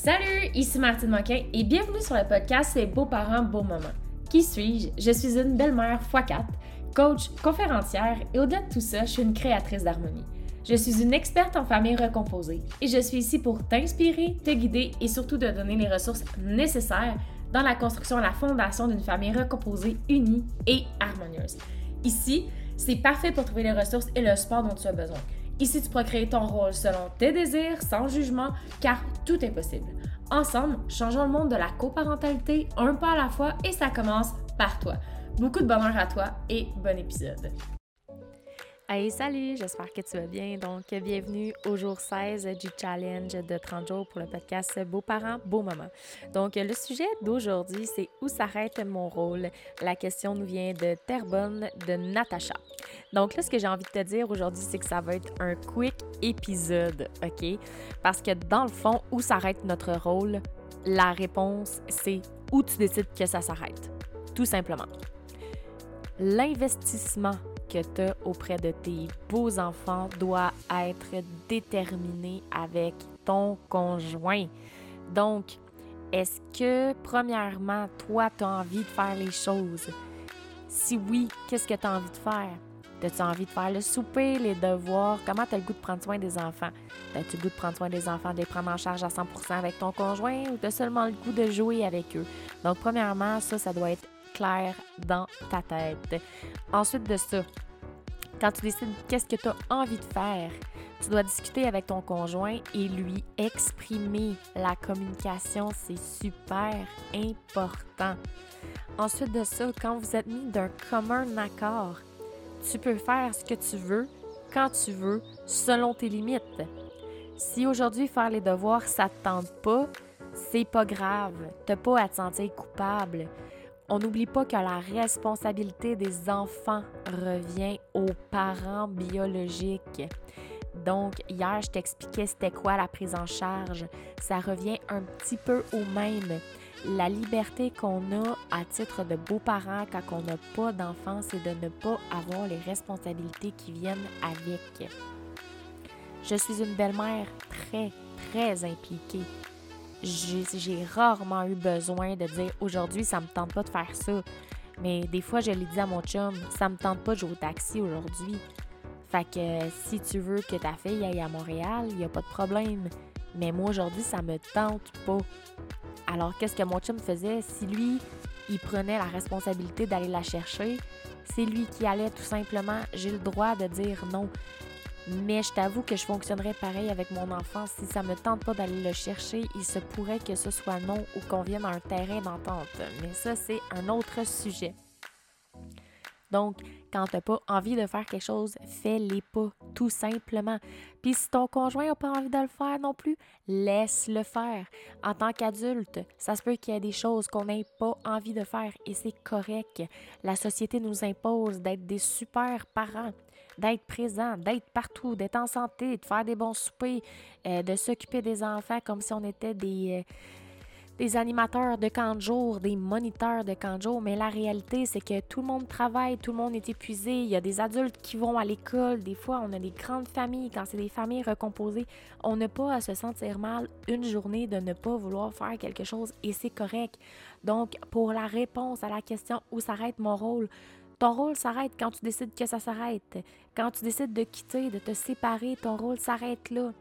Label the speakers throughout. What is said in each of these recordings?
Speaker 1: Salut, ici Martine Moquin et bienvenue sur le podcast Les beaux-parents, beaux moments. Qui suis-je? Je suis une belle-mère x4, coach, conférencière et au-delà de tout ça, je suis une créatrice d'harmonie. Je suis une experte en famille recomposée et je suis ici pour t'inspirer, te guider et surtout te donner les ressources nécessaires dans la construction et la fondation d'une famille recomposée, unie et harmonieuse. Ici, c'est parfait pour trouver les ressources et le support dont tu as besoin. Ici, tu pourras créer ton rôle selon tes désirs, sans jugement, car tout est possible. Ensemble, changeons le monde de la coparentalité un pas à la fois et ça commence par toi. Beaucoup de bonheur à toi et bon épisode.
Speaker 2: Hey, salut, j'espère que tu vas bien. Donc, bienvenue au jour 16 du challenge de 30 jours pour le podcast Beaux parents, beaux moments. Donc, le sujet d'aujourd'hui, c'est Où s'arrête mon rôle? La question nous vient de Terrebonne de Natacha. Donc, là, ce que j'ai envie de te dire aujourd'hui, c'est que ça va être un quick épisode, OK? Parce que dans le fond, où s'arrête notre rôle? La réponse, c'est où tu décides que ça s'arrête. Tout simplement. L'investissement que tu as auprès de tes beaux-enfants doit être déterminé avec ton conjoint. Donc, est-ce que, premièrement, toi, tu as envie de faire les choses? Si oui, qu'est-ce que tu as envie de faire? As-tu envie de faire le souper, les devoirs? Comment tu as le goût de prendre soin des enfants? As-tu le goût de prendre soin des enfants, de les prendre en charge à 100% avec ton conjoint ou tu as seulement le goût de jouer avec eux? Donc, premièrement, ça, ça doit être clair dans ta tête. Ensuite de ça, quand tu décides qu'est-ce que tu as envie de faire, tu dois discuter avec ton conjoint et lui exprimer. La communication, c'est super important. Ensuite de ça, quand vous êtes mis d'un commun accord, tu peux faire ce que tu veux, quand tu veux, selon tes limites. Si aujourd'hui faire les devoirs, ça te tente pas, c'est pas grave. T'as pas à te sentir coupable. On n'oublie pas que la responsabilité des enfants revient aux parents biologiques. Donc, hier, je t'expliquais c'était quoi la prise en charge. Ça revient un petit peu au même. La liberté qu'on a à titre de beaux-parents quand on n'a pas d'enfants, c'est de ne pas avoir les responsabilités qui viennent avec. Je suis une belle-mère très, très impliquée j'ai rarement eu besoin de dire aujourd'hui, ça me tente pas de faire ça. Mais des fois, je l'ai dit à mon chum, ça me tente pas de jouer au taxi aujourd'hui. Fait que si tu veux que ta fille aille à Montréal, il n'y a pas de problème. Mais moi, aujourd'hui, ça me tente pas. Alors, qu'est-ce que mon chum faisait? Si lui, il prenait la responsabilité d'aller la chercher, c'est lui qui allait tout simplement. J'ai le droit de dire non. Mais je t'avoue que je fonctionnerais pareil avec mon enfant. Si ça me tente pas d'aller le chercher, il se pourrait que ce soit non ou qu'on vienne à un terrain d'entente. Mais ça, c'est un autre sujet. Donc, quand tu n'as pas envie de faire quelque chose, fais-les pas, tout simplement. Puis si ton conjoint n'a pas envie de le faire non plus, laisse-le faire. En tant qu'adulte, ça se peut qu'il y ait des choses qu'on n'ait pas envie de faire et c'est correct. La société nous impose d'être des super parents d'être présent, d'être partout, d'être en santé, de faire des bons soupers, euh, de s'occuper des enfants comme si on était des, euh, des animateurs de camp de jour, des moniteurs de camp de jour. Mais la réalité, c'est que tout le monde travaille, tout le monde est épuisé. Il y a des adultes qui vont à l'école. Des fois, on a des grandes familles. Quand c'est des familles recomposées, on n'a pas à se sentir mal une journée de ne pas vouloir faire quelque chose et c'est correct. Donc, pour la réponse à la question où s'arrête mon rôle, ton rôle s'arrête quand tu décides que ça s'arrête. Quand tu décides de quitter, de te séparer, ton rôle s'arrête là.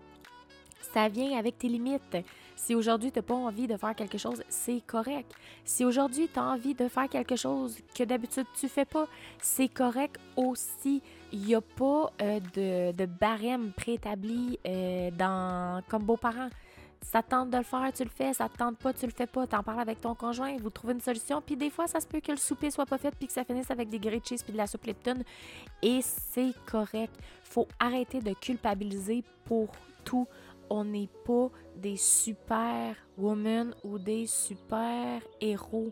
Speaker 2: Ça vient avec tes limites. Si aujourd'hui tu n'as pas envie de faire quelque chose, c'est correct. Si aujourd'hui tu as envie de faire quelque chose que d'habitude tu fais pas, c'est correct aussi. Il n'y a pas euh, de, de, barème préétabli euh, dans, comme beaux-parents. Ça te tente de le faire, tu le fais. Ça te tente pas, tu le fais pas. T'en parles avec ton conjoint, vous trouvez une solution. Puis des fois, ça se peut que le souper soit pas fait puis que ça finisse avec des grilled cheese puis de la soupe Lipton. Et c'est correct. Faut arrêter de culpabiliser pour tout. On n'est pas des super women ou des super héros.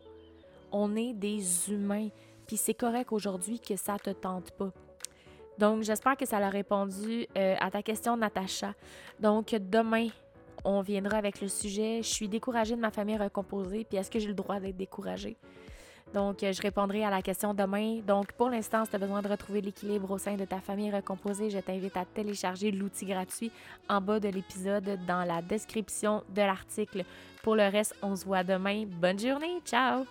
Speaker 2: On est des humains. Puis c'est correct aujourd'hui que ça te tente pas. Donc, j'espère que ça a répondu euh, à ta question, Natacha. Donc, demain, on viendra avec le sujet. Je suis découragée de ma famille recomposée, puis est-ce que j'ai le droit d'être découragée? Donc, je répondrai à la question demain. Donc, pour l'instant, si tu as besoin de retrouver l'équilibre au sein de ta famille recomposée, je t'invite à télécharger l'outil gratuit en bas de l'épisode dans la description de l'article. Pour le reste, on se voit demain. Bonne journée. Ciao!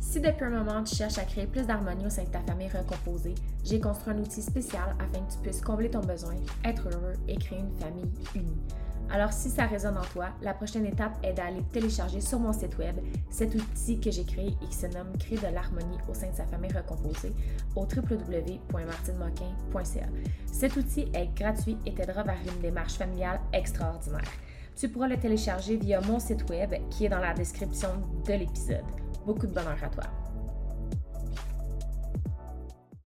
Speaker 1: Si depuis un moment tu cherches à créer plus d'harmonie au sein de ta famille recomposée, j'ai construit un outil spécial afin que tu puisses combler ton besoin, être heureux et créer une famille unie. Alors si ça résonne en toi, la prochaine étape est d'aller télécharger sur mon site web cet outil que j'ai créé et qui se nomme Créer de l'harmonie au sein de sa famille recomposée au www.martinemoquin.ca. Cet outil est gratuit et t'aidera vers une démarche familiale extraordinaire. Tu pourras le télécharger via mon site web qui est dans la description de l'épisode. Beaucoup de bonheur à toi.